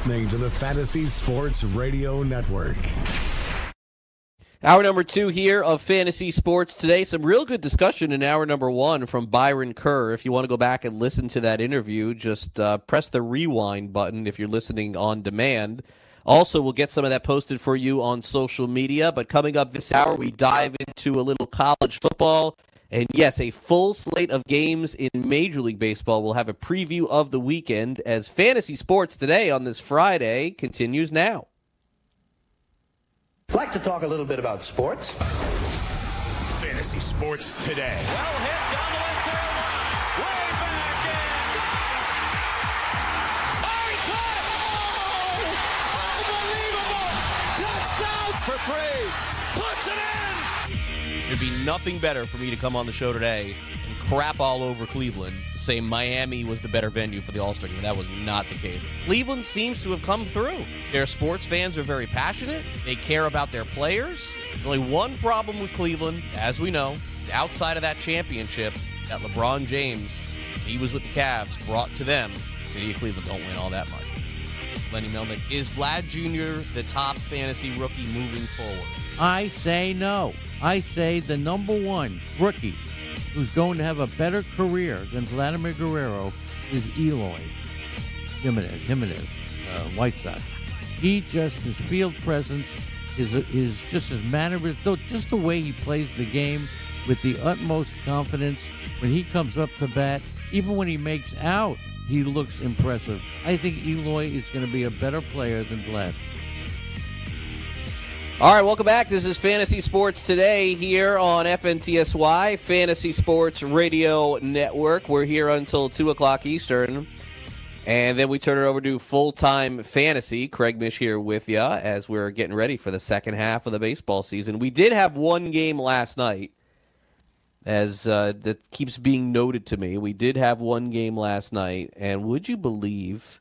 Listening to the Fantasy Sports Radio Network. Hour number two here of Fantasy Sports today. Some real good discussion in hour number one from Byron Kerr. If you want to go back and listen to that interview, just uh, press the rewind button if you're listening on demand. Also, we'll get some of that posted for you on social media. But coming up this hour, we dive into a little college football and yes, a full slate of games in Major League Baseball. We'll have a preview of the weekend as fantasy sports today on this Friday continues now. I'd like to talk a little bit about sports. Fantasy sports today. Well hit down the left field line. Way back in. Oh, he caught it! Oh! Unbelievable! Touchdown for three. There'd be nothing better for me to come on the show today and crap all over Cleveland, say Miami was the better venue for the All Star game. That was not the case. Cleveland seems to have come through. Their sports fans are very passionate, they care about their players. There's only one problem with Cleveland, as we know, is outside of that championship that LeBron James, he was with the Cavs, brought to them. The city of Cleveland don't win all that much. Lenny Melnick, is Vlad Jr. the top fantasy rookie moving forward? I say no. I say the number one rookie who's going to have a better career than Vladimir Guerrero is Eloy Jimenez, Jimenez, uh, White Sox. He just his field presence, his his just his mannerisms, just the way he plays the game with the utmost confidence when he comes up to bat, even when he makes out, he looks impressive. I think Eloy is going to be a better player than Vlad. All right, welcome back. This is Fantasy Sports Today here on FNTSY, Fantasy Sports Radio Network. We're here until 2 o'clock Eastern. And then we turn it over to full time fantasy. Craig Mish here with you as we're getting ready for the second half of the baseball season. We did have one game last night, as uh, that keeps being noted to me. We did have one game last night, and would you believe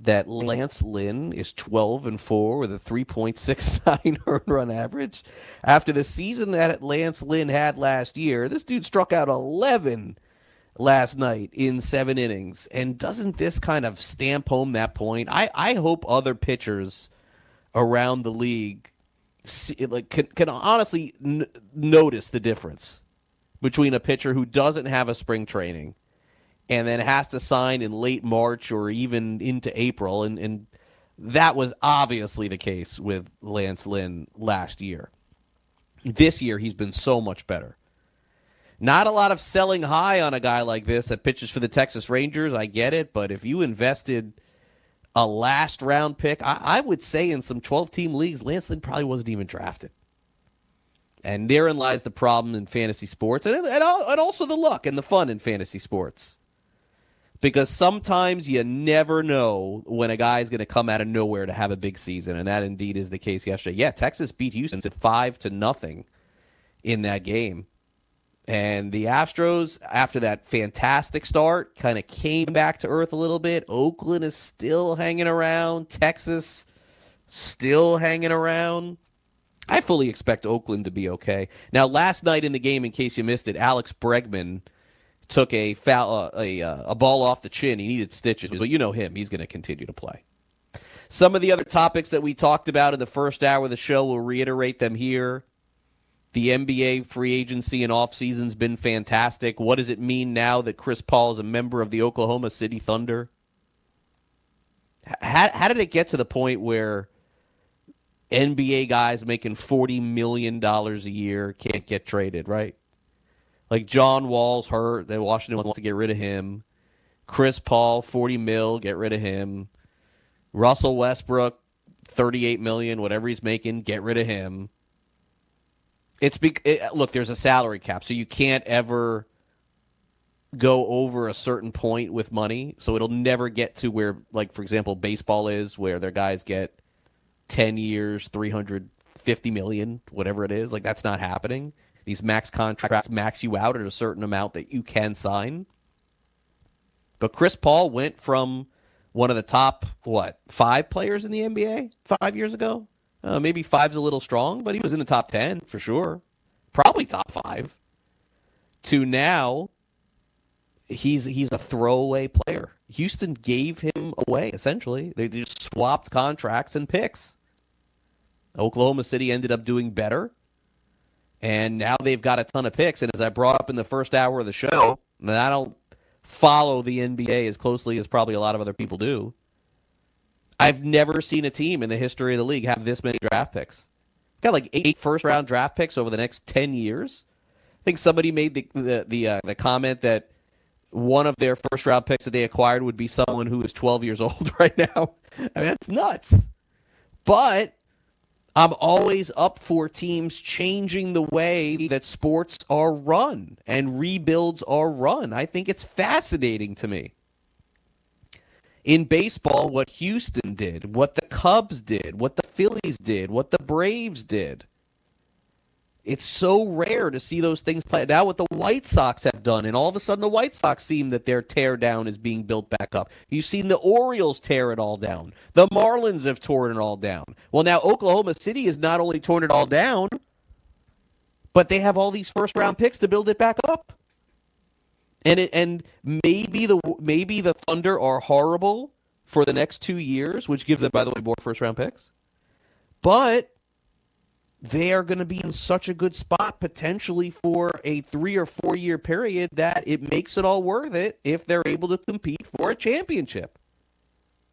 that Lance Lynn is 12 and 4 with a 3.69 earned run average after the season that Lance Lynn had last year. This dude struck out 11 last night in 7 innings and doesn't this kind of stamp home that point? I I hope other pitchers around the league see, like can, can honestly n- notice the difference between a pitcher who doesn't have a spring training and then has to sign in late March or even into April. And, and that was obviously the case with Lance Lynn last year. This year, he's been so much better. Not a lot of selling high on a guy like this that pitches for the Texas Rangers. I get it. But if you invested a last round pick, I, I would say in some 12 team leagues, Lance Lynn probably wasn't even drafted. And therein lies the problem in fantasy sports and, and, and also the luck and the fun in fantasy sports because sometimes you never know when a guy is going to come out of nowhere to have a big season, and that indeed is the case yesterday. Yeah, Texas beat Houston at five to nothing in that game, and the Astros, after that fantastic start, kind of came back to earth a little bit. Oakland is still hanging around. Texas still hanging around. I fully expect Oakland to be okay. Now, last night in the game, in case you missed it, Alex Bregman took a foul, uh, a uh, a ball off the chin. He needed stitches, but you know him; he's going to continue to play. Some of the other topics that we talked about in the first hour of the show, we'll reiterate them here. The NBA free agency and offseason's been fantastic. What does it mean now that Chris Paul is a member of the Oklahoma City Thunder? How, how did it get to the point where NBA guys making $40 million a year can't get traded, right? Like John Wall's hurt. Then Washington wants to get rid of him. Chris Paul, 40 mil, get rid of him. Russell Westbrook, 38 million, whatever he's making, get rid of him. It's be- it, look, there's a salary cap, so you can't ever go over a certain point with money, so it'll never get to where, like for example, baseball is, where their guys get ten years, three hundred fifty million, whatever it is. Like that's not happening. These max contracts max you out at a certain amount that you can sign. But Chris Paul went from one of the top what five players in the NBA five years ago. Uh, maybe five's a little strong, but he was in the top ten for sure, probably top five. To now, he's he's a throwaway player. Houston gave him away essentially. They just swapped contracts and picks. Oklahoma City ended up doing better, and now they've got a ton of picks. And as I brought up in the first hour of the show, and I don't follow the NBA as closely as probably a lot of other people do. I've never seen a team in the history of the league have this many draft picks. Got like eight first round draft picks over the next ten years. I think somebody made the the the, uh, the comment that one of their first round picks that they acquired would be someone who is 12 years old right now. I mean, that's nuts. But I'm always up for teams changing the way that sports are run and rebuilds are run. I think it's fascinating to me. In baseball, what Houston did, what the Cubs did, what the Phillies did, what the Braves did it's so rare to see those things play out. What the White Sox have done, and all of a sudden the White Sox seem that their tear down is being built back up. You've seen the Orioles tear it all down. The Marlins have torn it all down. Well, now Oklahoma City has not only torn it all down, but they have all these first round picks to build it back up. And it, and maybe the maybe the Thunder are horrible for the next two years, which gives them, by the way, more first round picks. But they are going to be in such a good spot potentially for a three or four year period that it makes it all worth it if they're able to compete for a championship.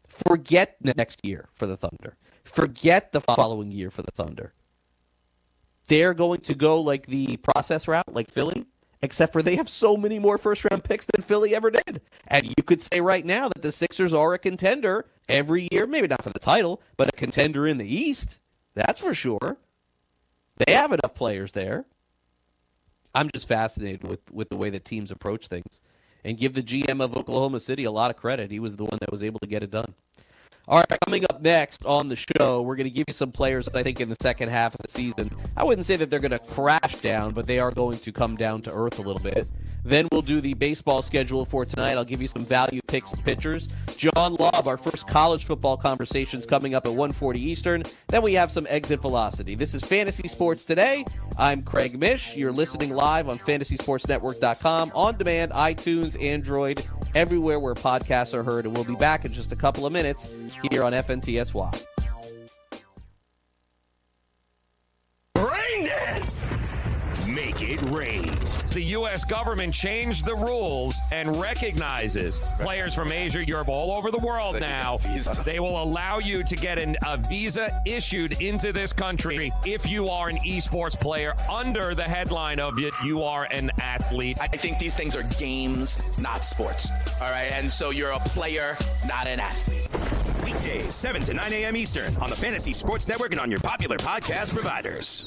Forget the next year for the Thunder. Forget the following year for the Thunder. They're going to go like the process route, like Philly, except for they have so many more first round picks than Philly ever did. And you could say right now that the Sixers are a contender every year, maybe not for the title, but a contender in the East. That's for sure. They have enough players there. I'm just fascinated with, with the way that teams approach things and give the GM of Oklahoma City a lot of credit. He was the one that was able to get it done. All right, coming up next on the show, we're going to give you some players that I think in the second half of the season, I wouldn't say that they're going to crash down, but they are going to come down to earth a little bit. Then we'll do the baseball schedule for tonight. I'll give you some value picks and pitchers. John Laub, our first college football conversations coming up at 1:40 Eastern. Then we have some exit velocity. This is Fantasy Sports Today. I'm Craig Mish. You're listening live on fantasysportsnetwork.com, on demand, iTunes, Android, everywhere where podcasts are heard. And we'll be back in just a couple of minutes here on FNTSY. Rain dance! Make it rain. The U.S. government changed the rules and recognizes players from Asia, Europe, all over the world now. They will allow you to get an, a visa issued into this country if you are an esports player under the headline of it, you are an athlete. I think these things are games, not sports. All right. And so you're a player, not an athlete. Weekdays, 7 to 9 a.m. Eastern on the Fantasy Sports Network and on your popular podcast providers.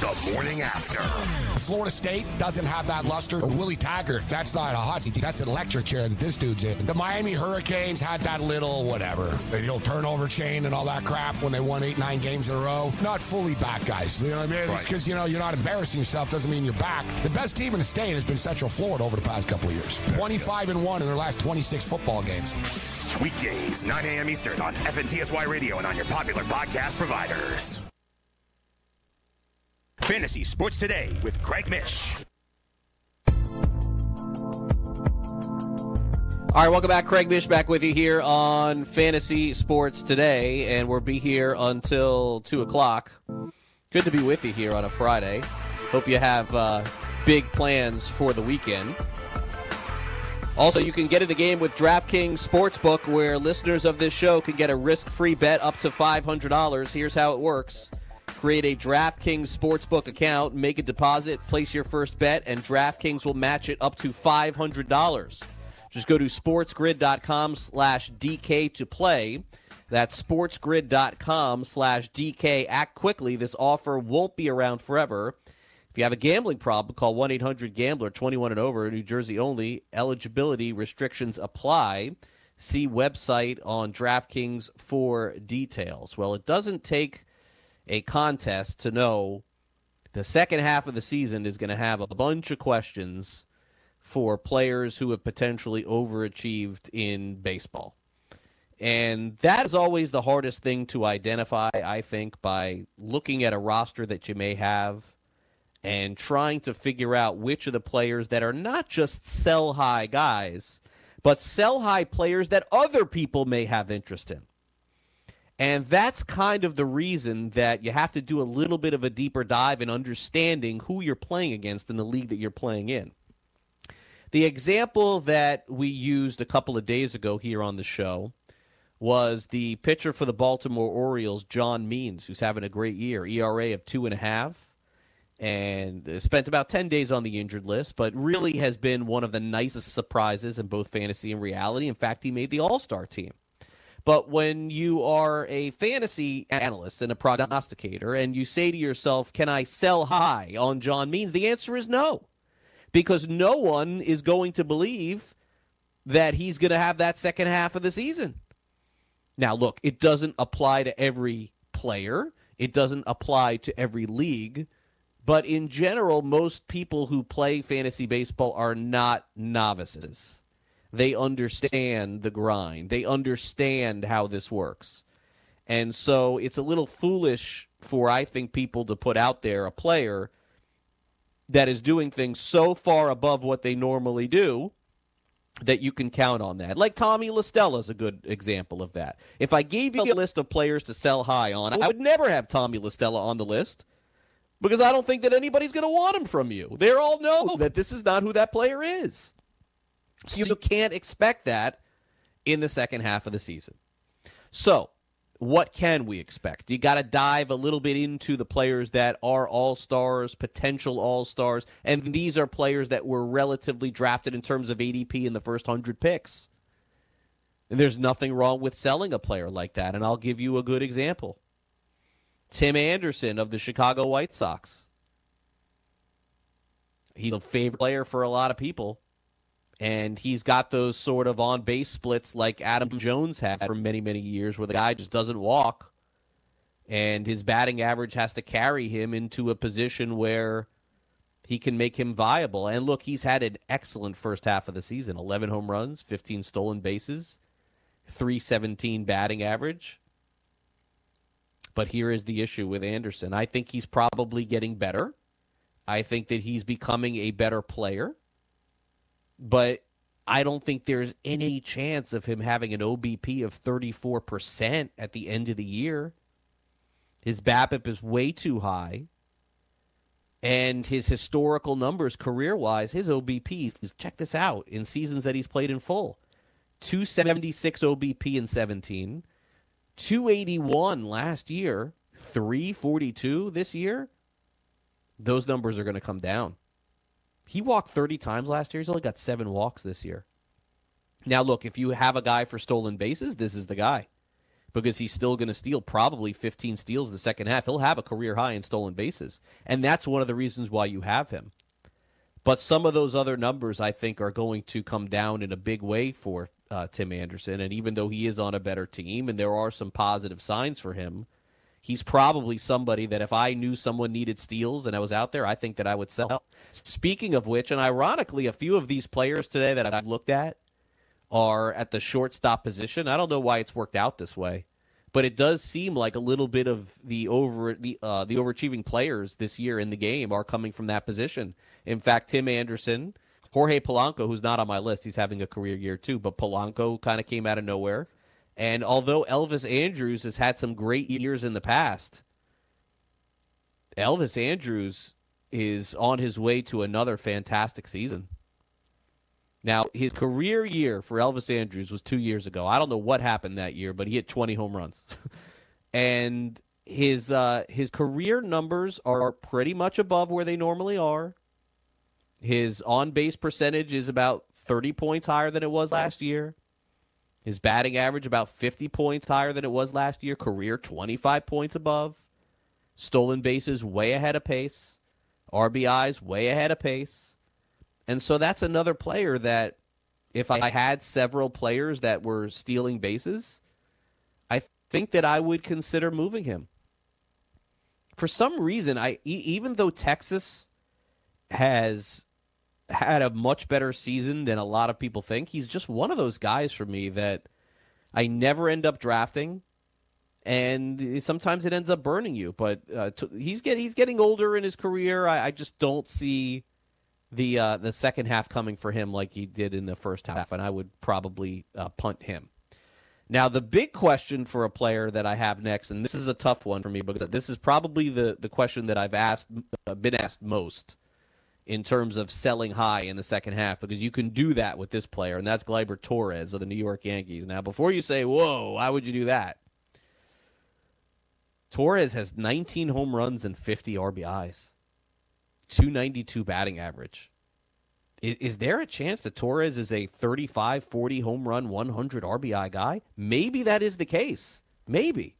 The morning after. Florida State doesn't have that luster. Willie Taggart, that's not a hot seat. That's an electric chair that this dude's in. The Miami Hurricanes had that little whatever, the old turnover chain and all that crap when they won eight, nine games in a row. Not fully back, guys. You know what I mean? It's because, you know, you're not embarrassing yourself doesn't mean you're back. The best team in the state has been Central Florida over the past couple of years. 25 and 1 in their last 26 football games. Weekdays, 9 a.m. Eastern on FNTSY Radio and on your popular podcast providers. Fantasy Sports Today with Craig Mish. All right, welcome back. Craig Mish back with you here on Fantasy Sports Today, and we'll be here until 2 o'clock. Good to be with you here on a Friday. Hope you have uh, big plans for the weekend. Also, you can get in the game with DraftKings Sportsbook, where listeners of this show can get a risk free bet up to $500. Here's how it works create a DraftKings Sportsbook account, make a deposit, place your first bet, and DraftKings will match it up to $500. Just go to sportsgrid.com slash DK to play. That's sportsgrid.com slash DK. Act quickly. This offer won't be around forever. If you have a gambling problem, call 1 800 Gambler 21 and over, New Jersey only. Eligibility restrictions apply. See website on DraftKings for details. Well, it doesn't take a contest to know the second half of the season is going to have a bunch of questions for players who have potentially overachieved in baseball. And that is always the hardest thing to identify, I think, by looking at a roster that you may have and trying to figure out which of the players that are not just sell high guys, but sell high players that other people may have interest in. And that's kind of the reason that you have to do a little bit of a deeper dive in understanding who you're playing against in the league that you're playing in. The example that we used a couple of days ago here on the show was the pitcher for the Baltimore Orioles, John Means, who's having a great year, ERA of two and a half, and uh, spent about 10 days on the injured list, but really has been one of the nicest surprises in both fantasy and reality. In fact, he made the All Star team. But when you are a fantasy analyst and a prognosticator and you say to yourself, Can I sell high on John Means? The answer is no. Because no one is going to believe that he's going to have that second half of the season. Now, look, it doesn't apply to every player, it doesn't apply to every league. But in general, most people who play fantasy baseball are not novices. They understand the grind. They understand how this works. And so it's a little foolish for, I think, people to put out there a player that is doing things so far above what they normally do that you can count on that. Like Tommy La Stella is a good example of that. If I gave you a list of players to sell high on, I would never have Tommy La Stella on the list because I don't think that anybody's going to want him from you. They all know that this is not who that player is. So you can't expect that in the second half of the season. So, what can we expect? You got to dive a little bit into the players that are all stars, potential all stars, and these are players that were relatively drafted in terms of ADP in the first 100 picks. And there's nothing wrong with selling a player like that, and I'll give you a good example. Tim Anderson of the Chicago White Sox. He's a favorite player for a lot of people And he's got those sort of on base splits like Adam Jones had for many, many years, where the guy just doesn't walk. And his batting average has to carry him into a position where he can make him viable. And look, he's had an excellent first half of the season 11 home runs, 15 stolen bases, 317 batting average. But here is the issue with Anderson. I think he's probably getting better. I think that he's becoming a better player but I don't think there's any mm-hmm. chance of him having an OBP of 34% at the end of the year. His BABIP is way too high. And his historical numbers, career wise, his OBP is check this out in seasons that he's played in full 276 OBP in 17, 281 last year, 342 this year. Those numbers are going to come down. He walked 30 times last year. He's only got seven walks this year. Now, look, if you have a guy for stolen bases, this is the guy because he's still going to steal probably 15 steals the second half. He'll have a career high in stolen bases. And that's one of the reasons why you have him. But some of those other numbers, I think, are going to come down in a big way for uh, Tim Anderson. And even though he is on a better team and there are some positive signs for him, he's probably somebody that if I knew someone needed steals and I was out there, I think that I would sell. Speaking of which, and ironically, a few of these players today that I've looked at are at the shortstop position. I don't know why it's worked out this way, but it does seem like a little bit of the over the uh, the overachieving players this year in the game are coming from that position. In fact, Tim Anderson, Jorge Polanco, who's not on my list, he's having a career year too, but Polanco kind of came out of nowhere. And although Elvis Andrus has had some great years in the past, Elvis Andrus is on his way to another fantastic season. Now, his career year for Elvis Andrus was two years ago. I don't know what happened that year, but he hit 20 home runs. and his uh, his career numbers are pretty much above where they normally are. His on base percentage is about 30 points higher than it was last year. His batting average about 50 points higher than it was last year. Career 25 points above. Stolen bases way ahead of pace. RBIs way ahead of pace. And so that's another player that if I had several players that were stealing bases, I think that I would consider moving him. For some reason, I even though Texas has had a much better season than a lot of people think. He's just one of those guys for me that I never end up drafting, and sometimes it ends up burning you. But uh, t- he's get he's getting older in his career. I, I just don't see the uh, the second half coming for him like he did in the first half, and I would probably uh, punt him. Now, the big question for a player that I have next, and this is a tough one for me because this is probably the, the question that I've asked uh, been asked most in terms of selling high in the second half because you can do that with this player, and that's Gleyber Torres of the New York Yankees. Now, before you say, whoa, why would you do that? Torres has 19 home runs and 50 RBIs, 292 batting average. Is, is there a chance that Torres is a 35, 40 home run, 100 RBI guy? Maybe that is the case. Maybe.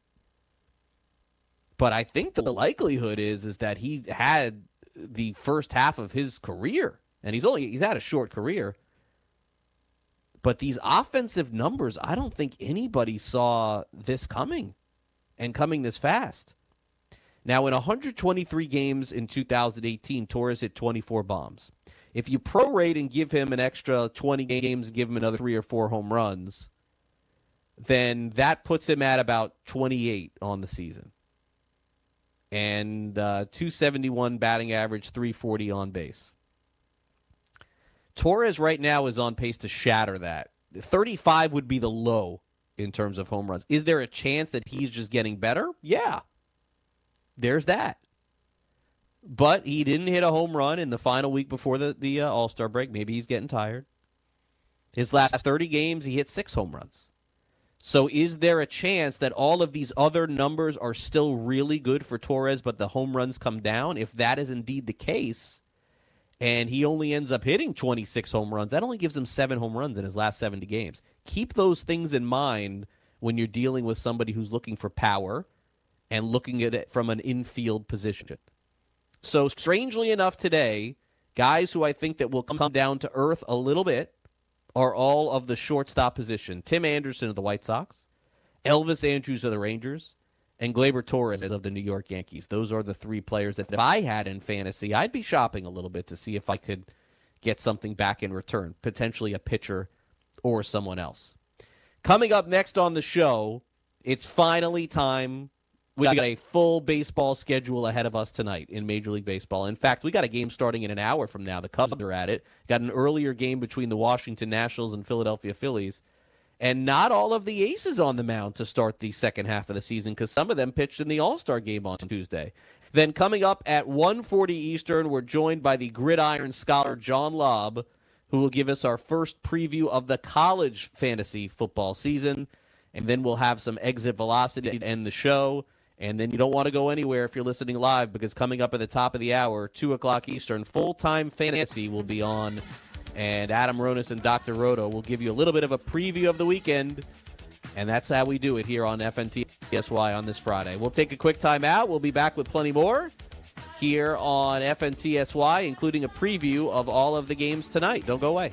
But I think the likelihood is is that he had the first half of his career, and he's only he's had a short career. But these offensive numbers, I don't think anybody saw this coming and coming this fast. Now, in 123 games in 2018, Torres hit 24 bombs. If you prorate and give him an extra 20 games give him another three or four home runs, then that puts him at about 28 on the season and uh, 271 batting average, 340 on base. Torres right now is on pace to shatter that. 35 would be the low in terms of home runs. Is there a chance that he's just getting better? Yeah. There's that. But he didn't hit a home run in the final week before the, the uh, All Star break. Maybe he's getting tired. His last 30 games, he hit six home runs. So is there a chance that all of these other numbers are still really good for Torres, but the home runs come down? If that is indeed the case, and he only ends up hitting 26 home runs, that only gives him seven home runs in his last 70 games. Keep those things in mind when you're dealing with somebody who's looking for power and looking at it from an infield position. So strangely enough today, guys who I think that will come down to earth a little bit are all of the shortstop position. Tim Anderson of the White Sox, Elvis Andrus of the Rangers, and Gleyber Torres of the New York Yankees. Those are the three players that if I had in fantasy, I'd be shopping a little bit to see if I could get something back in return, potentially a pitcher or someone else. Coming up next on the show, it's finally time. We got a full baseball schedule ahead of us tonight in Major League Baseball. In fact, we got a game starting in an hour from now. The Cubs are at it. Got an earlier game between the Washington Nationals and Philadelphia Phillies. And not all of the aces on the mound to start the second half of the season because some of them pitched in the All-Star game on Tuesday. Then coming up at 1:40 Eastern, we're joined by the gridiron scholar John Laub, who will give us our first preview of the college fantasy football season. And then we'll have some exit velocity to end the show. And then you don't want to go anywhere if you're listening live because coming up at the top of the hour, 2 o'clock Eastern, full time fantasy will be on. And Adam Ronis and Dr. Roto will give you a little bit of a preview of the weekend. And that's how we do it here on FNTSY on this Friday. We'll take a quick time out. We'll be back with plenty more here on FNTSY, including a preview of all of the games tonight. Don't go away.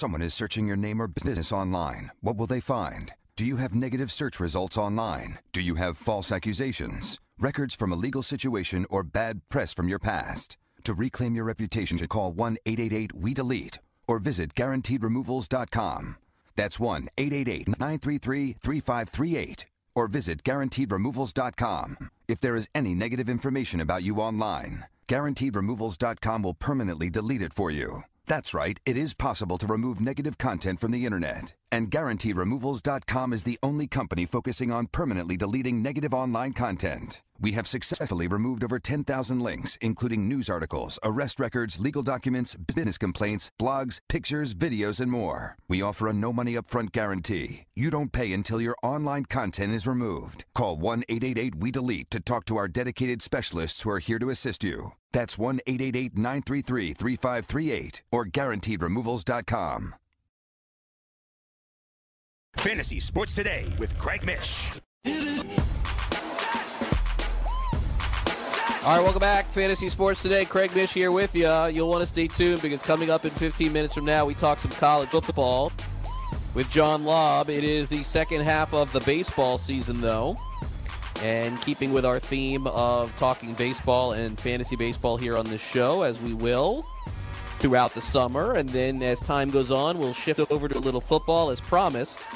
Someone is searching your name or business online. What will they find? Do you have negative search results online? Do you have false accusations, records from a legal situation, or bad press from your past? To reclaim your reputation, call 1 888 We Delete or visit guaranteedremovals.com. That's 1 888 933 3538 or visit guaranteedremovals.com. If there is any negative information about you online, guaranteedremovals.com will permanently delete it for you. That's right, it is possible to remove negative content from the internet. And GuaranteeRemovals.com is the only company focusing on permanently deleting negative online content. We have successfully removed over 10,000 links, including news articles, arrest records, legal documents, business complaints, blogs, pictures, videos, and more. We offer a no money upfront guarantee. You don't pay until your online content is removed. Call 1 888 We Delete to talk to our dedicated specialists who are here to assist you. That's 1 888 933 3538 or guaranteedremovals.com. Fantasy Sports Today with Craig Mish. All right, welcome back. Fantasy Sports Today. Craig Mish here with you. You'll want to stay tuned because coming up in 15 minutes from now, we talk some college football with John Laub. It is the second half of the baseball season, though. And keeping with our theme of talking baseball and fantasy baseball here on this show, as we will throughout the summer. And then as time goes on, we'll shift over to a little football as promised.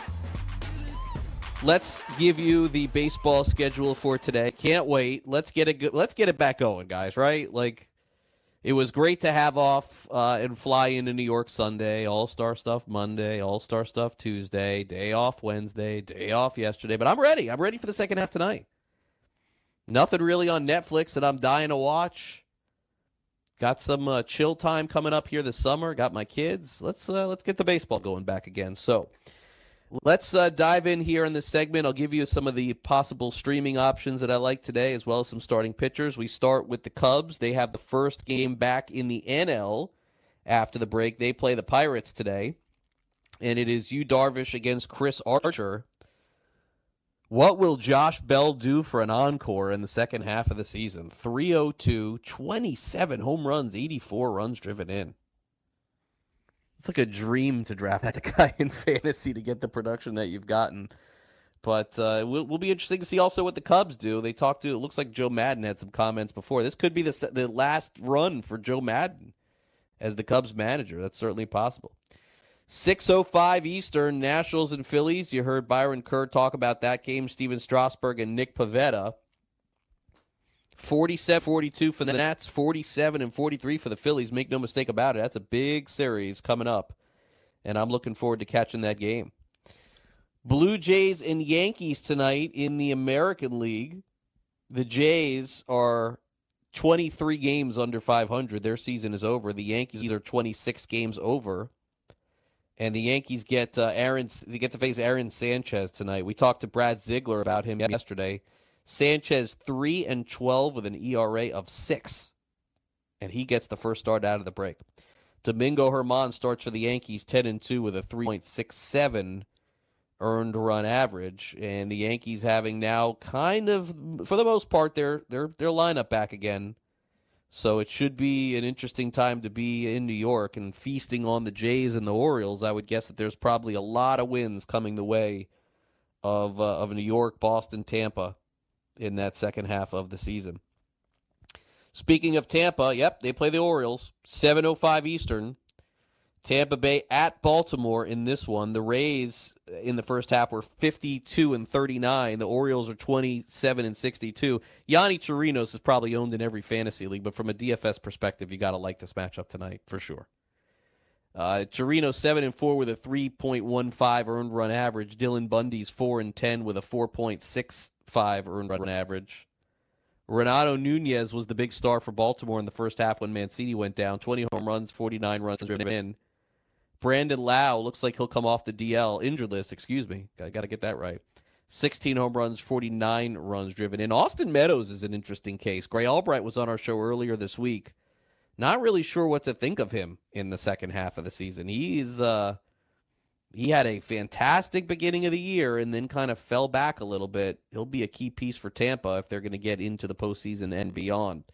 Let's give you the baseball schedule for today. Can't wait. Let's get it. Let's get it back going, guys. Right? Like it was great to have off uh, and fly into New York Sunday. All star stuff Monday. All star stuff Tuesday. Day off Wednesday. Day off yesterday. But I'm ready. I'm ready for the second half tonight. Nothing really on Netflix that I'm dying to watch. Got some uh, chill time coming up here this summer. Got my kids. Let's uh, let's get the baseball going back again. So. Let's uh, dive in here in this segment. I'll give you some of the possible streaming options that I like today, as well as some starting pitchers. We start with the Cubs. They have the first game back in the NL after the break. They play the Pirates today, and it is Yu Darvish against Chris Archer. What will Josh Bell do for an encore in the second half of the season? 302, 27 home runs, 84 runs driven in. It's like a dream to draft that guy in fantasy to get the production that you've gotten. But uh, will will be interesting to see also what the Cubs do. They talked to. It looks like Joe Maddon had some comments before. This could be the the last run for Joe Maddon as the Cubs manager. That's certainly possible. 6:05 Eastern, Nationals and Phillies. You heard Byron Kerr talk about that game. Stephen Strasburg and Nick Pivetta. 47-42 for the Nats, 47 and 43 for the Phillies. Make no mistake about it. That's a big series coming up, and I'm looking forward to catching that game. Blue Jays and Yankees tonight in the American League. The Jays are 23 games under 500. Their season is over. The Yankees are 26 games over. And the Yankees get uh, Aaron. They get to face Aaron Sanchez tonight. We talked to Brad Ziegler about him yesterday. Sanchez three and twelve with an ERA of six, and he gets the first start out of the break. Domingo German starts for the Yankees ten and two with a three point six seven earned run average, and the Yankees having now kind of, for the most part, their their their lineup back again. So it should be an interesting time to be in New York and feasting on the Jays and the Orioles. I would guess that there's probably a lot of wins coming the way of uh, of New York, Boston, Tampa in that second half of the season. Speaking of Tampa, yep, they play the Orioles, 7:05 Eastern. Tampa Bay at Baltimore in this one. The Rays in the first half were 52 and 39. The Orioles are 27 and 62. Yonny Chirinos is probably owned in every fantasy league, but from a DFS perspective, you got to like this matchup tonight for sure. Uh, Chirino seven and four with a 3.15 earned run average. Dylan Bundy's four and 10 with a 4.65 earned run average. Renato Nunez was the big star for Baltimore in the first half when Mancini went down. 20 home runs, 49 runs driven in. Brandon Lowe looks like he'll come off the DL injured list. Excuse me, I got to get that right. 16 home runs, 49 runs driven in. Austin Meadows is an interesting case. Gray Albright was on our show earlier this week. Not really sure what to think of him in the second half of the season. He's uh, he had a fantastic beginning of the year and then kind of fell back a little bit. He'll be a key piece for Tampa if they're going to get into the postseason and beyond.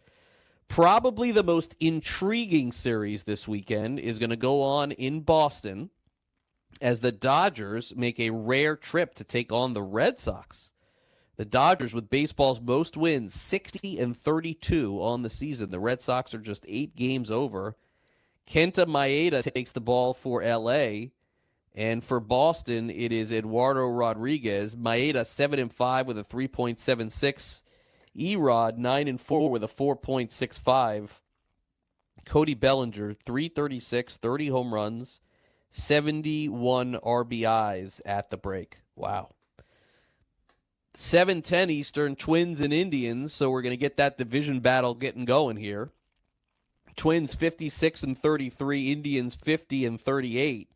Probably the most intriguing series this weekend is going to go on in Boston as the Dodgers make a rare trip to take on the Red Sox. The Dodgers, with baseball's most wins, 60 and 32 on the season. The Red Sox are just eight games over. Kenta Maeda takes the ball for LA. And for Boston, it is Eduardo Rodriguez. Maeda, 7 and 5 with a 3.76. Erod, 9 and 4 with a 4.65. Cody Bellinger, 336, 30 home runs, 71 RBIs at the break. Wow. 7:10 Eastern, Twins and Indians. So we're going to get that division battle getting going here. Twins 56 and 33, Indians 50 and 38.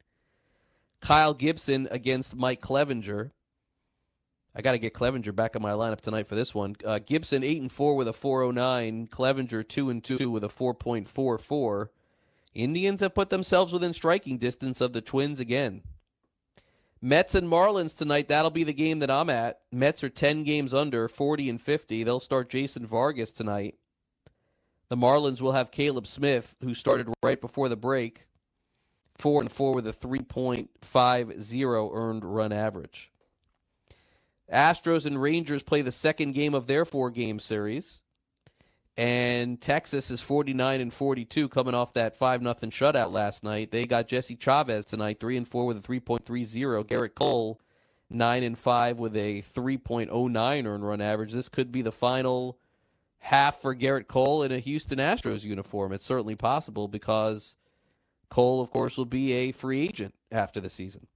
Kyle Gibson against Mike Clevinger. I got to get Clevinger back in my lineup tonight for this one. Uh, Gibson 8 and 4 with a 409, Clevinger 2 and 2 with a 4.44. Indians have put themselves within striking distance of the Twins again. Mets and Marlins tonight. That'll be the game that I'm at. Mets are 10 games under, 40 and 50. They'll start Jason Vargas tonight. The Marlins will have Caleb Smith, who started right before the break, 4 and 4 with a 3.50 earned run average. Astros and Rangers play the second game of their four game series. And Texas is 49 and 42 coming off that 5 nothing shutout last night. They got Jesse Chavez tonight, 3 and 4 with a 3.30. Gerrit Cole 9 and 5 with a 3.09 earned run average. This could be the final half for Gerrit Cole in a Houston Astros uniform. It's certainly possible because Cole of course will be a free agent after the season.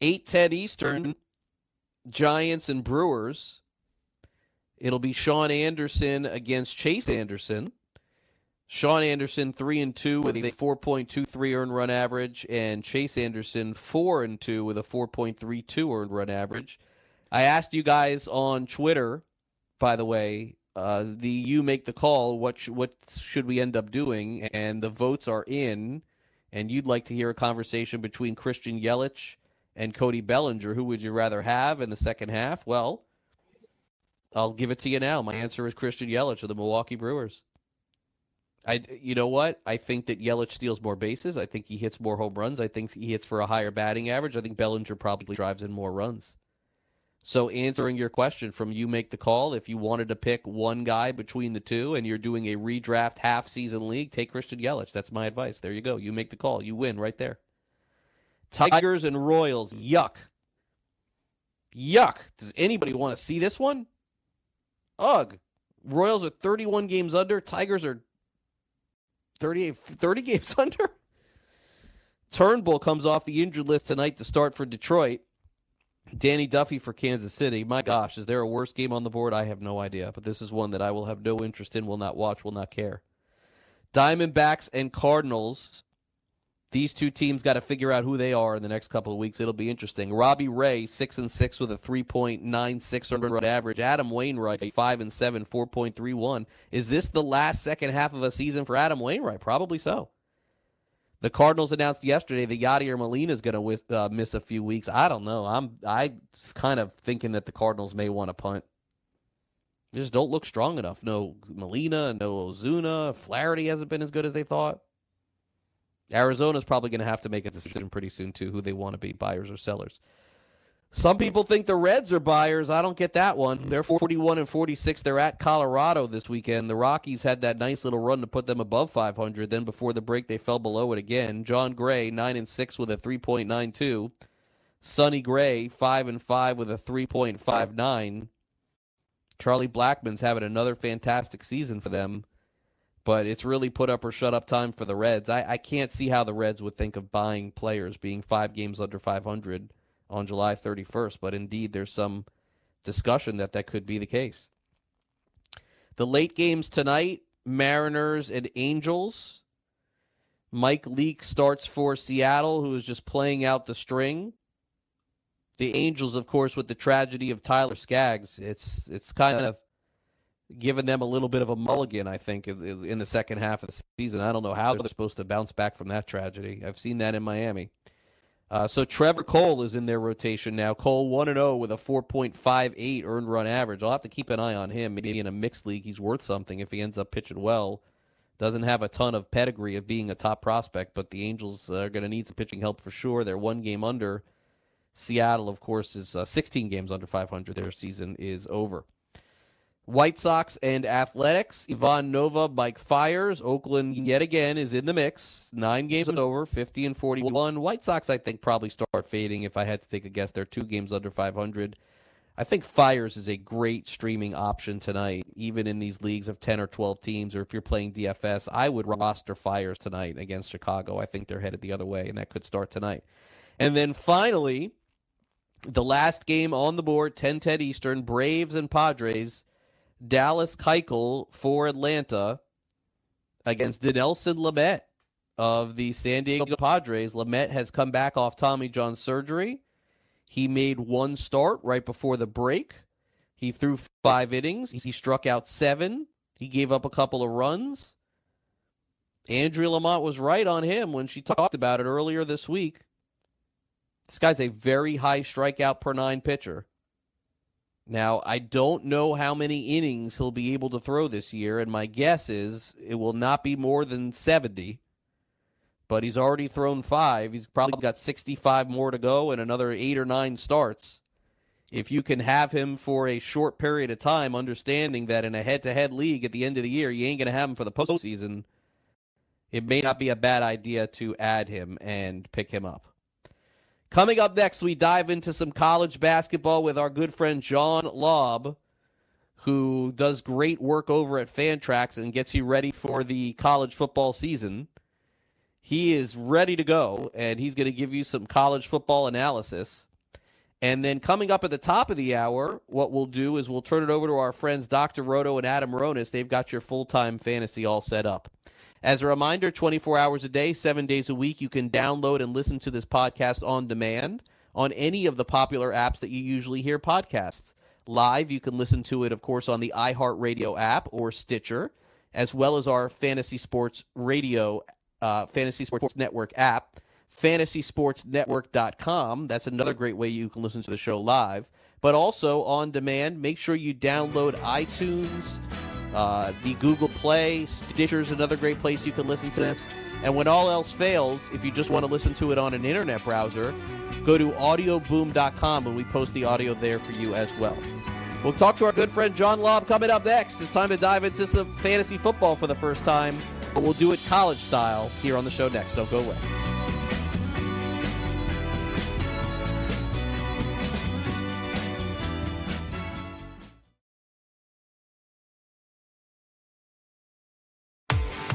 8:10 Eastern Giants and Brewers. It'll be Shaun Anderson against Chase Anderson. Shaun Anderson three and two with a 4.23 earned run average, and Chase Anderson four and two with a 4.32 earned run average. I asked you guys on Twitter, by the way, uh, the you make the call. What sh- what should we end up doing? And the votes are in. And you'd like to hear a conversation between Christian Yelich and Cody Bellinger. Who would you rather have in the second half? Well, I'll give it to you now. My answer is Christian Yelich of the Milwaukee Brewers. I, you know what? I think that Yelich steals more bases. I think he hits more home runs. I think he hits for a higher batting average. I think Bellinger probably drives in more runs. So, answering your question from you make the call, if you wanted to pick one guy between the two and you're doing a redraft half season league, take Christian Yelich. That's my advice. There you go. You make the call. You win right there. Tigers and Royals. Yuck. Yuck. Does anybody want to see this one? Ugh. Royals are 31 games under. Tigers are 38, 30 games under. Turnbull comes off the injured list tonight to start for Detroit. Danny Duffy for Kansas City. My gosh, is there a worse game on the board? I have no idea, but this is one that I will have no interest in, will not watch, will not care. Diamondbacks and Cardinals. These two teams got to figure out who they are in the next couple of weeks. It'll be interesting. Robbie Ray, six and six with a three point nine six run average. Adam Wainwright, five and seven, four point three one. Is this the last second half of a season for Adam Wainwright? Probably so. The Cardinals announced yesterday that Yadier Molina is going to uh, miss a few weeks. I don't know. I'm I kind of thinking that the Cardinals may want to punt. They just don't look strong enough. No Molina, no Ozuna. Flaherty hasn't been as good as they thought. Arizona's probably going to have to make a decision pretty soon too, who they want to be, buyers or sellers. Some people think the Reds are buyers. I don't get that one. They're 41 and 46. They're at Colorado this weekend. The Rockies had that nice little run to put them above 500. Then before the break, they fell below it again. Jon Gray, 9 and 6 with a 3.92. Sonny Gray, 5 and 5 with a 3.59. Charlie Blackmon's having another fantastic season for them, but it's really put up or shut up time for the Reds. I, I can't see how the Reds would think of buying players being five games under 500 on July 31st, but indeed there's some discussion that that could be the case. The late games tonight Mariners and Angels. Mike Leake starts for Seattle, who is just playing out the string. The Angels, of course, with the tragedy of Tyler Skaggs, it's it's kind of given them a little bit of a mulligan, I think, in the second half of the season. I don't know how they're supposed to bounce back from that tragedy. I've seen that in Miami. Uh, so Taylor Cole is in their rotation now. Cole 1 0 with a 4.58 earned run average. I'll have to keep an eye on him. Maybe in a mixed league, he's worth something if he ends up pitching well. Doesn't have a ton of pedigree of being a top prospect, but the Angels are going to need some pitching help for sure. They're one game under. Seattle, of course, is uh, 16 games under 500. Their season is over. White Sox and Athletics. Ivan Nova, Mike Fiers. Oakland yet again is in the mix. Nine games over, 50 and 41. White Sox, I think, probably start fading. If I had to take a guess, they're two games under 500. I think Fiers is a great streaming option tonight, even in these leagues of 10 or 12 teams, or if you're playing DFS. I would roster Fiers tonight against Chicago. I think they're headed the other way, and that could start tonight. And then finally, the last game on the board, 10 10 Eastern, Braves and Padres. Dallas Keuchel for Atlanta against Dinelson Lamet of the San Diego Padres. Lamet has come back off Tommy John surgery. He made one start right before the break. He threw five innings. He struck out seven. He gave up a couple of runs. Andrea Lamont was right on him when she talked about it earlier this week. This guy's a very high strikeout per nine pitcher. Now, I don't know how many innings he'll be able to throw this year, and my guess is it will not be more than 70. But he's already thrown five. He's probably got 65 more to go and another eight or nine starts. if you can have him for a short period of time, understanding that in a head-to-head league at the end of the year, you ain't going to have him for the postseason, it may not be a bad idea to add him and pick him up. Coming up next, we dive into some college basketball with our good friend John Laub, who does great work over at Fantrax and gets you ready for the college football season. He is ready to go, and he's going to give you some college football analysis. And then coming up at the top of the hour, what we'll do is we'll turn it over to our friends Dr. Roto and Adam Ronis. They've got your full time fantasy all set up. As a reminder, 24 hours a day, seven days a week, you can download and listen to this podcast on demand on any of the popular apps that you usually hear podcasts. Live, you can listen to it, of course, on the iHeartRadio app or Stitcher, as well as our Fantasy Sports Radio, uh, Fantasy Sports Network app fantasysportsnetwork.com. That's another great way you can listen to the show live. But also on demand, make sure you download iTunes, uh, the Google Play, Stitcher's another great place you can listen to this. And when all else fails, if you just want to listen to it on an internet browser, go to audioboom.com and we post the audio there for you as well. We'll talk to our good friend John Laub coming up next. It's time to dive into some fantasy football for the first time, but we'll do it college style here on the show next. Don't go away.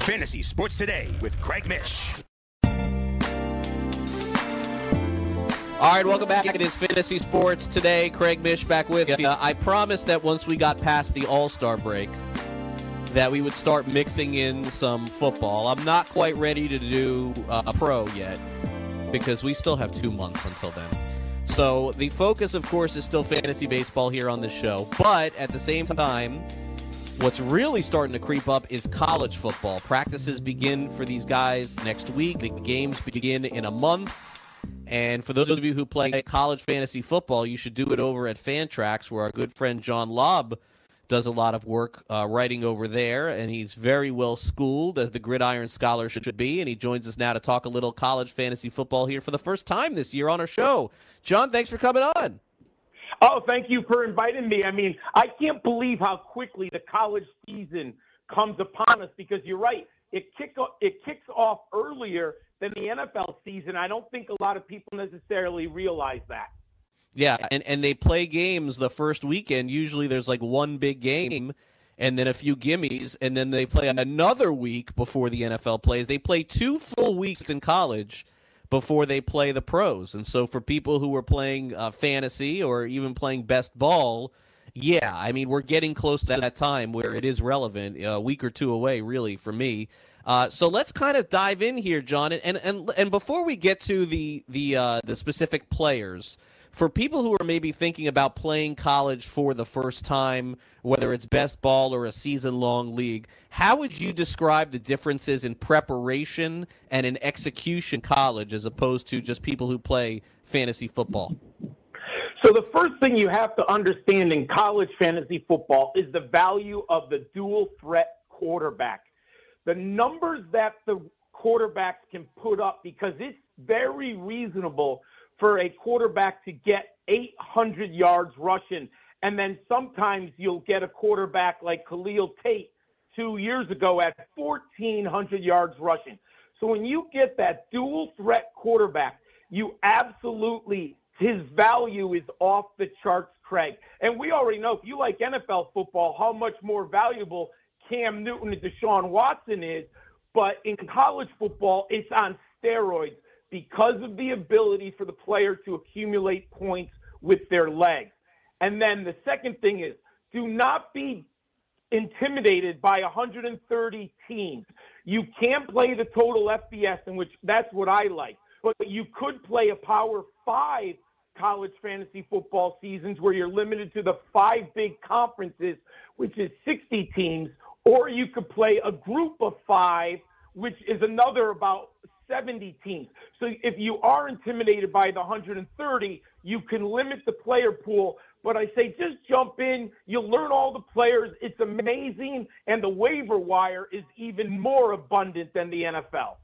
Fantasy Sports Today with Craig Mish. All right, welcome back. It is Fantasy Sports today. Craig Mish back with you. I promised that once we got past the All Star break, that we would start mixing in some football. I'm not quite ready to do uh, a pro yet because we still have two months until then. So the focus, of course, is still fantasy baseball here on this show. But at the same time, what's really starting to creep up is college football. Practices begin for these guys next week. The games begin in a month. And for those of you who play college fantasy football, you should do it over at Fantrax, where our good friend John Laub does a lot of work uh, writing over there, and he's very well schooled, as the Gridiron Scholar should be. And he joins us now to talk a little college fantasy football here for the first time this year on our show. John, thanks for coming on. Oh, thank you for inviting me. I mean, I can't believe how quickly the college season comes upon us because you're right. It kick it kicks off earlier than the NFL season. I don't think a lot of people necessarily realize that. Yeah, and, and they play games the first weekend. Usually there's like one big game and then a few gimmies, and then they play another week before the NFL plays. They play two full weeks in college before they play the pros. And so for people who are playing uh, fantasy or even playing best ball, yeah, I mean, we're getting close to that time where it is relevant, a week or two away, really, for me. Uh, so let's kind of dive in here, John, and and and before we get to the the uh, the specific players, for people who are maybe thinking about playing college for the first time, whether it's best ball or a season long league, how would you describe the differences in preparation and in execution college as opposed to just people who play fantasy football? So the first thing you have to understand in college fantasy football is the value of the dual threat quarterback the numbers that the quarterbacks can put up because it's very reasonable for a quarterback to get 800 yards rushing. And then sometimes you'll get a quarterback like Khalil Tate two years ago at 1,400 yards rushing. So when you get that dual threat quarterback, you absolutely, his value is off the charts, Craig. And we already know if you like NFL football, how much more valuable Cam Newton and Deshaun Watson is, but in college football, it's on steroids because of the ability for the player to accumulate points with their legs. And then the second thing is do not be intimidated by 130 teams. You can play the total FBS, in which that's what I like, but you could play a Power Five college fantasy football seasons where you're limited to the five big conferences, which is 60 teams, or you could play a group of five, which is another about 70 teams. So if you are intimidated by the 130, you can limit the player pool. But I say just jump in. You'll learn all the players. It's amazing. And the waiver wire is even more abundant than the NFL.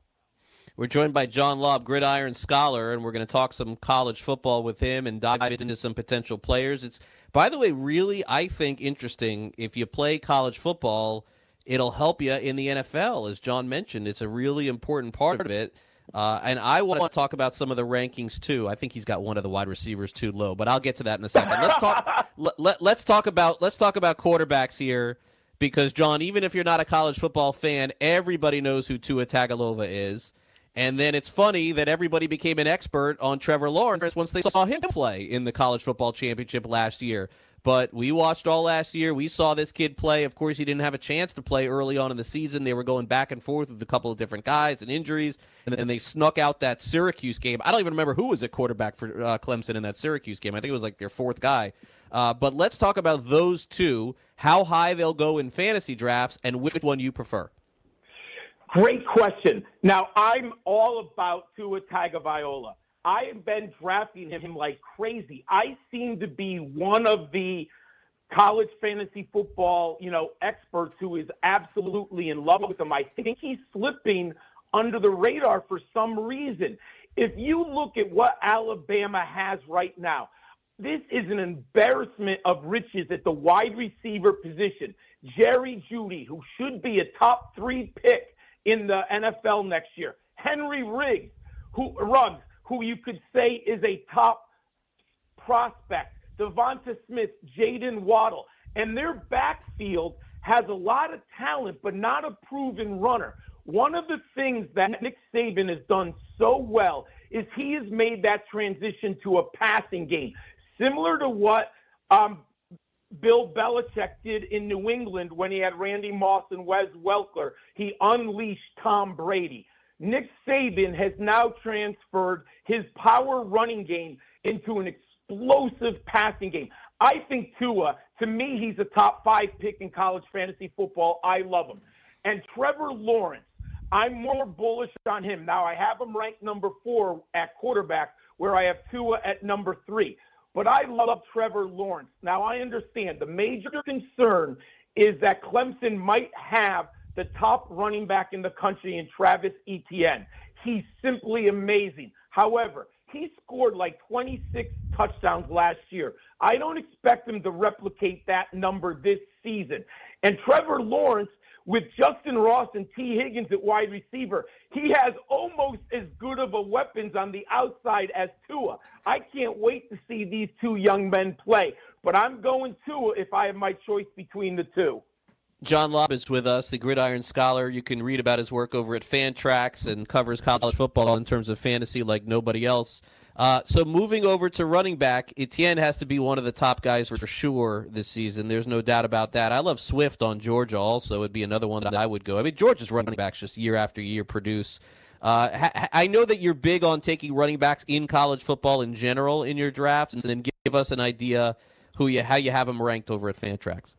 We're joined by John Laub, Gridiron Scholar, and we're going to talk some college football with him and dive into some potential players. It's, by the way, really, I think, interesting. If you play college football, it'll help you in the NFL. As John mentioned, it's a really important part of it. Uh, and I want to talk about some of the rankings too. I think he's got one of the wide receivers too low, but I'll get to that in a second. Let's talk. let, let, let's talk about let's talk about quarterbacks here because John, even if you're not a college football fan, everybody knows who Tua Tagovailoa is. And then it's funny that everybody became an expert on Trevor Lawrence once they saw him play in the college football championship last year. But we watched all last year. We saw this kid play. Of course, he didn't have a chance to play early on in the season. They were going back and forth with a couple of different guys and injuries, and then they snuck out that Syracuse game. I don't even remember who was at quarterback for uh, Clemson in that Syracuse game. I think it was like their fourth guy. Uh, but let's talk about those two, how high they'll go in fantasy drafts, and which one you prefer. Great question. Now, I'm all about Tua Tagovailoa. I have been drafting him like crazy. I seem to be one of the college fantasy football, you know, experts who is absolutely in love with him. I think he's slipping under the radar for some reason. If you look at what Alabama has right now, this is an embarrassment of riches at the wide receiver position. Jerry Jeudy, who should be a top three pick in the NFL next year. Henry Riggs, who Ruggs, who you could say is a top prospect. Devonta Smith, Jaden Waddle, and their backfield has a lot of talent, but not a proven runner. One of the things that Nick Saban has done so well is he has made that transition to a passing game, similar to what um, Bill Belichick did in New England when he had Randy Moss and Wes Welker. He unleashed Tom Brady. Nick Saban has now transferred his power running game into an explosive passing game. I think Tua, to me, he's a top five pick in college fantasy football. I love him. And Trevor Lawrence, I'm more bullish on him. Now, I have him ranked number four at quarterback, where I have Tua at number three. But I love Trevor Lawrence. Now, I understand the major concern is that Clemson might have the top running back in the country in Travis Etienne. He's simply amazing. However, he scored like 26 touchdowns last year. I don't expect him to replicate that number this season. And Trevor Lawrence, with Justyn Ross and Tee Higgins at wide receiver, he has almost as good of a weapons on the outside as Tua. I can't wait to see these two young men play. But I'm going Tua if I have my choice between the two. John Laub is with us, the Gridiron Scholar. You can read about his work over at Fantrax and covers college football in terms of fantasy like nobody else. Uh, so moving over to running back, Etienne has to be one of the top guys for sure this season. There's no doubt about that. I love Swift on Georgia also. It'd be another one that I would go. I mean, Georgia's running backs just year after year produce. Uh, I know that you're big on taking running backs in college football in general in your drafts, and then give us an idea who you how you have them ranked over at Fantrax.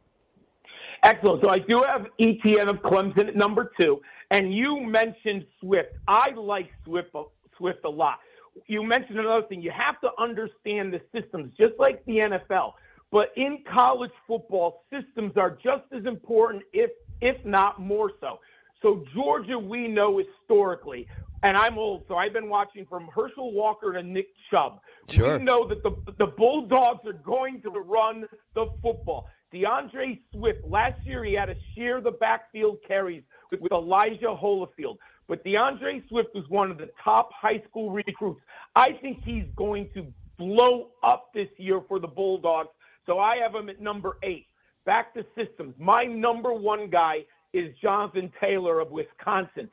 Excellent. So I do have Etienne of Clemson at number two, and you mentioned Swift. I like Swift Swift a lot. You mentioned another thing. You have to understand the systems, just like the NFL. But in college football, systems are just as important, if if not more so. So Georgia, we know historically, and I'm old, so I've been watching from Herschel Walker to Nick Chubb. Sure. We know that the the Bulldogs are going to run the football. D'Andre Swift, last year he had to share the backfield carries with, with Elijah Holyfield. But D'Andre Swift was one of the top high school recruits. I think he's going to blow up this year for the Bulldogs. So I have him at number eight. Back to systems. My number one guy is Jonathan Taylor of Wisconsin.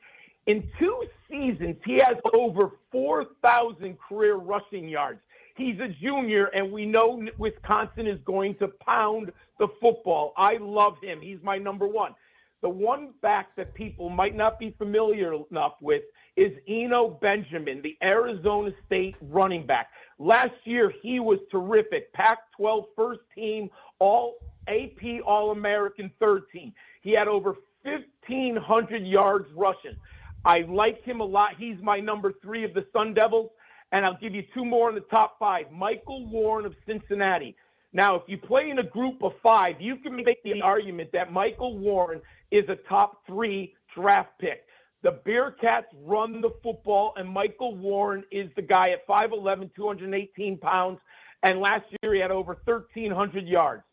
In two seasons, he has over 4,000 career rushing yards. He's a junior, and we know Wisconsin is going to pound the football. I love him. He's my number one. The one back that people might not be familiar enough with is Eno Benjamin, the Arizona State running back. Last year, he was terrific. Pac 12 first team, all AP All American third team. He had over 1,500 yards rushing. I like him a lot. He's my number three of the Sun Devils. And I'll give you two more in the top five. Michael Warren of Cincinnati. Now, if you play in a group of five, you can make the argument that Michael Warren is a top three draft pick. The Bearcats run the football, and Michael Warren is the guy at 5'11, 218 pounds. And last year he had over 1,300 yards.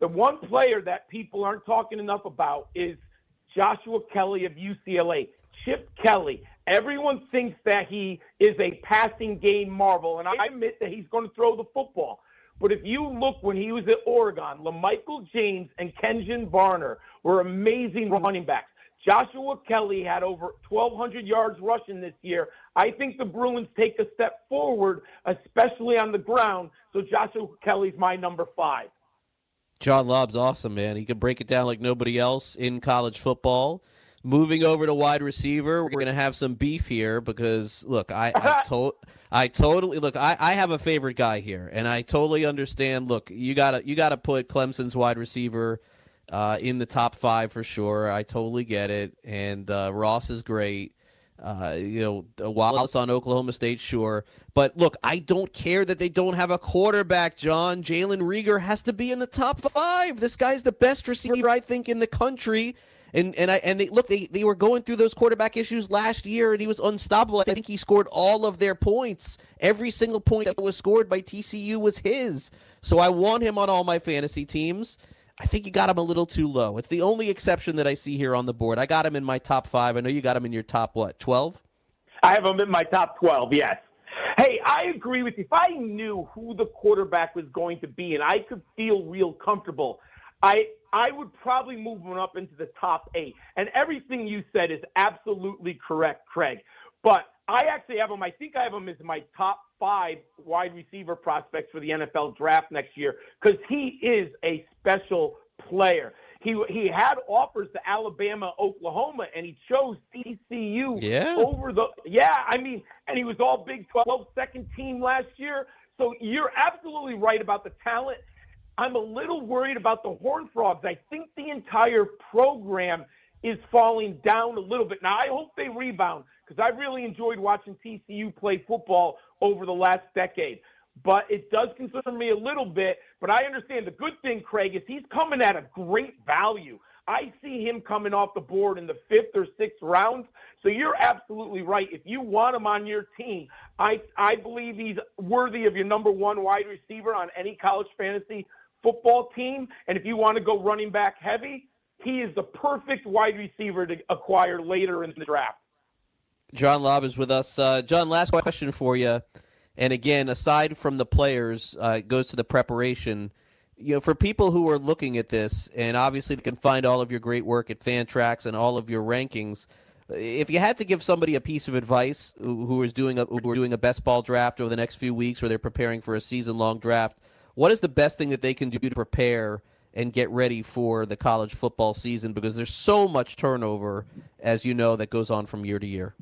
The one player that people aren't talking enough about is Joshua Kelley of UCLA. Chip Kelly. Everyone thinks that he is a passing game marvel, and I admit that he's going to throw the football. But if you look when he was at Oregon, LaMichael James and Kenjon Barner were amazing running backs. Joshua Kelley had over 1,200 yards rushing this year. I think the Bruins take a step forward, especially on the ground. So Joshua Kelley's my number five. John Laub's awesome, man. He can break it down like nobody else in college football. Moving over to wide receiver, we're going to have some beef here because look, I I, to- I totally look. I, I have a favorite guy here, and I totally understand. Look, you gotta you gotta put Clemson's wide receiver uh, in the top five for sure. I totally get it, and uh, Ross is great. Uh, you know, Wallace on Oklahoma State, sure. But look, I don't care that they don't have a quarterback, John. Jalen Reagor has to be in the top five. This guy's the best receiver, I think, in the country. And and I and they look they, they were going through those quarterback issues last year and he was unstoppable. I think he scored all of their points. Every single point that was scored by TCU was his. So I want him on all my fantasy teams. I think you got him a little too low. It's the only exception that I see here on the board. I got him in my top five. I know you got him in your top what, twelve? I have him in my top twelve, yes. Hey, I agree with you. If I knew who the quarterback was going to be and I could feel real comfortable, I I would probably move him up into the top eight. And everything you said is absolutely correct, Craig. But I actually have him. I think I have him as my top five wide receiver prospects for the NFL draft next year because he is a special player. He he had offers to Alabama, Oklahoma, and he chose TCU Yeah. over the yeah. I mean, and he was all Big 12 second team last year. So you're absolutely right about the talent. I'm a little worried about the Horned Frogs. I think the entire program is falling down a little bit. Now I hope they rebound because I really enjoyed watching TCU play football over the last decade. But it does concern me a little bit. But I understand the good thing, Craig, is he's coming at a great value. I see him coming off the board in the fifth or sixth rounds. So you're absolutely right. If you want him on your team, I I believe he's worthy of your number one wide receiver on any college fantasy football team. And if you want to go running back heavy, he is the perfect wide receiver to acquire later in the draft. John Laub is with us. Uh, John, last question for you. And again, aside from the players, uh, it goes to the preparation. You know, for people who are looking at this, and obviously they can find all of your great work at Fantrax and all of your rankings. If you had to give somebody a piece of advice who, who is doing a who are doing a best ball draft over the next few weeks, or they're preparing for a season long draft, what is the best thing that they can do to prepare and get ready for the college football season? Because there's so much turnover, as you know, that goes on from year to year.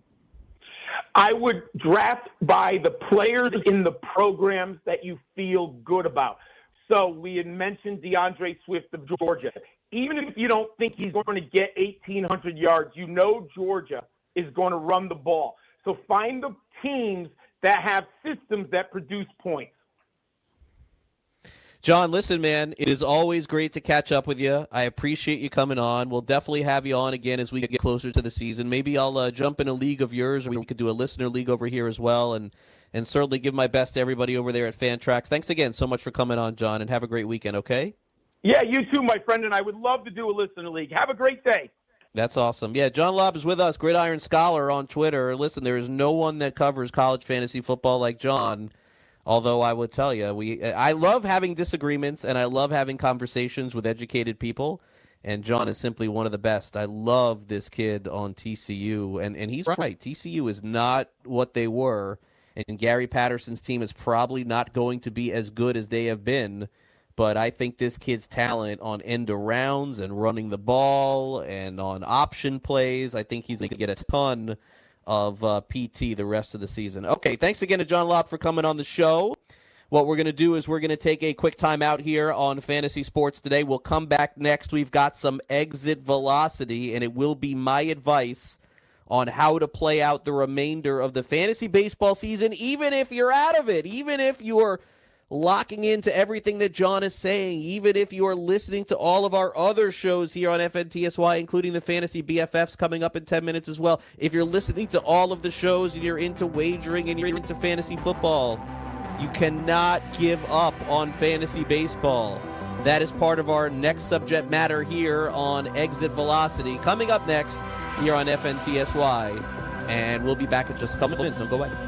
I would draft by the players in the programs that you feel good about. So we had mentioned D'Andre Swift of Georgia. Even if you don't think he's going to get 1,800 yards, you know Georgia is going to run the ball. So find the teams that have systems that produce points. John, listen, man, it is always great to catch up with you. I appreciate you coming on. We'll definitely have you on again as we get closer to the season. Maybe I'll uh, jump in a league of yours, or we could do a listener league over here as well, and and certainly give my best to everybody over there at Fantrax. Thanks again so much for coming on, John, and have a great weekend. Okay. Yeah, you too, my friend, and I would love to do a listener league. Have a great day. That's awesome. Yeah, John Laub is with us, Gridiron Scholar on Twitter. Listen, there is no one that covers college fantasy football like John. Although I would tell you, we I love having disagreements and I love having conversations with educated people. And John is simply one of the best. I love this kid on TCU, and and he's right. TCU is not what they were, and Gary Patterson's team is probably not going to be as good as they have been. But I think this kid's talent on end arounds and running the ball and on option plays, I think he's going to get a ton of uh, PT the rest of the season. Okay, thanks again to John Laub for coming on the show. What we're going to do is we're going to take a quick time out here on Fantasy Sports today. We'll come back next. We've got some exit velocity, and it will be my advice on how to play out the remainder of the fantasy baseball season, even if you're out of it, even if you're locking into everything that John is saying, even if you are listening to all of our other shows here on FNTSY, including the Fantasy BFFs coming up in 10 minutes as well. If you're listening to all of the shows and you're into wagering and you're into fantasy football, you cannot give up on fantasy baseball. That is part of our next subject matter here on Exit Velocity. Coming up next here on FNTSY. And we'll be back in just a couple of minutes. Don't go away.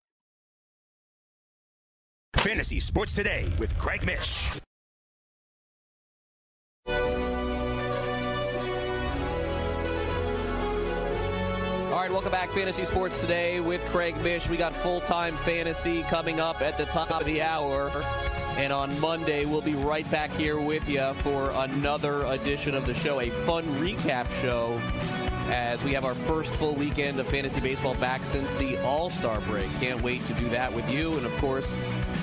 Fantasy Sports Today with Craig Mish. All right, welcome back, Fantasy Sports Today with Craig Mish. We got full time fantasy coming up at the top of the hour. And on Monday, we'll be right back here with you for another edition of the show, a fun recap show as we have our first full weekend of fantasy baseball back since the All Star break. Can't wait to do that with you. And of course,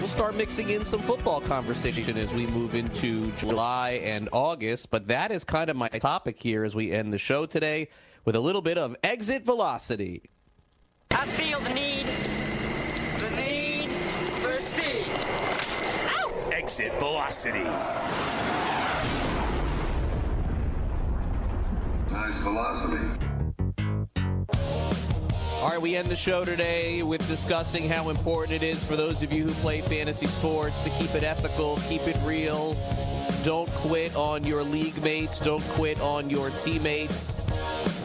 we'll start mixing in some football conversation as we move into July and August. But that is kind of my topic here as we end the show today with a little bit of exit velocity. I feel the need, the need for speed. Exit velocity. Nice velocity. All right, we end the show today with discussing how important it is for those of you who play fantasy sports to keep it ethical, keep it real. Don't quit on your league mates. Don't quit on your teammates.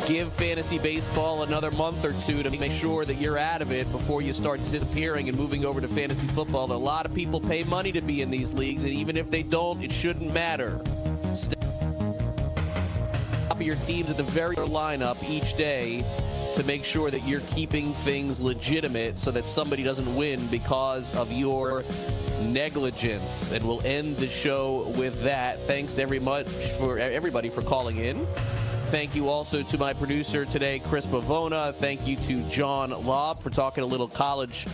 Give fantasy baseball another month or two to make sure that you're out of it before you start disappearing and moving over to fantasy football. A lot of people pay money to be in these leagues, and even if they don't, it shouldn't matter. Stay of your teams at the very lineup each day to make sure that you're keeping things legitimate so that somebody doesn't win because of your negligence. And we'll end the show with that. Thanks very much for everybody for calling in. Thank you also to my producer today, Chris Pavona. Thank you to John Laub for talking a little college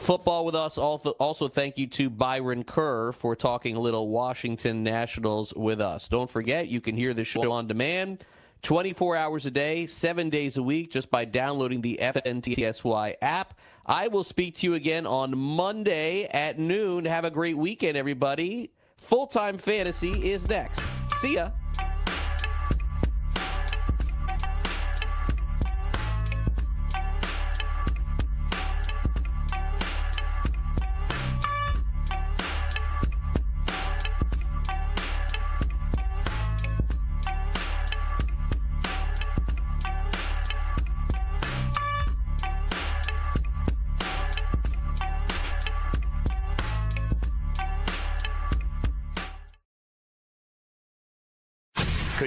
football with us. Also, thank you to Byron Kerr for talking a little Washington Nationals with us. Don't forget, you can hear the show on demand 24 hours a day, seven days a week, just by downloading the FNTSY app. I will speak to you again on Monday at noon. Have a great weekend, everybody. Full time fantasy is next. See ya.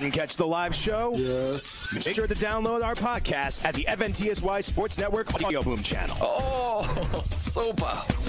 Couldn't catch the live show? Yes. Make sure to download our podcast at the FNTSY Sports Network Audio Boom channel. Oh, super.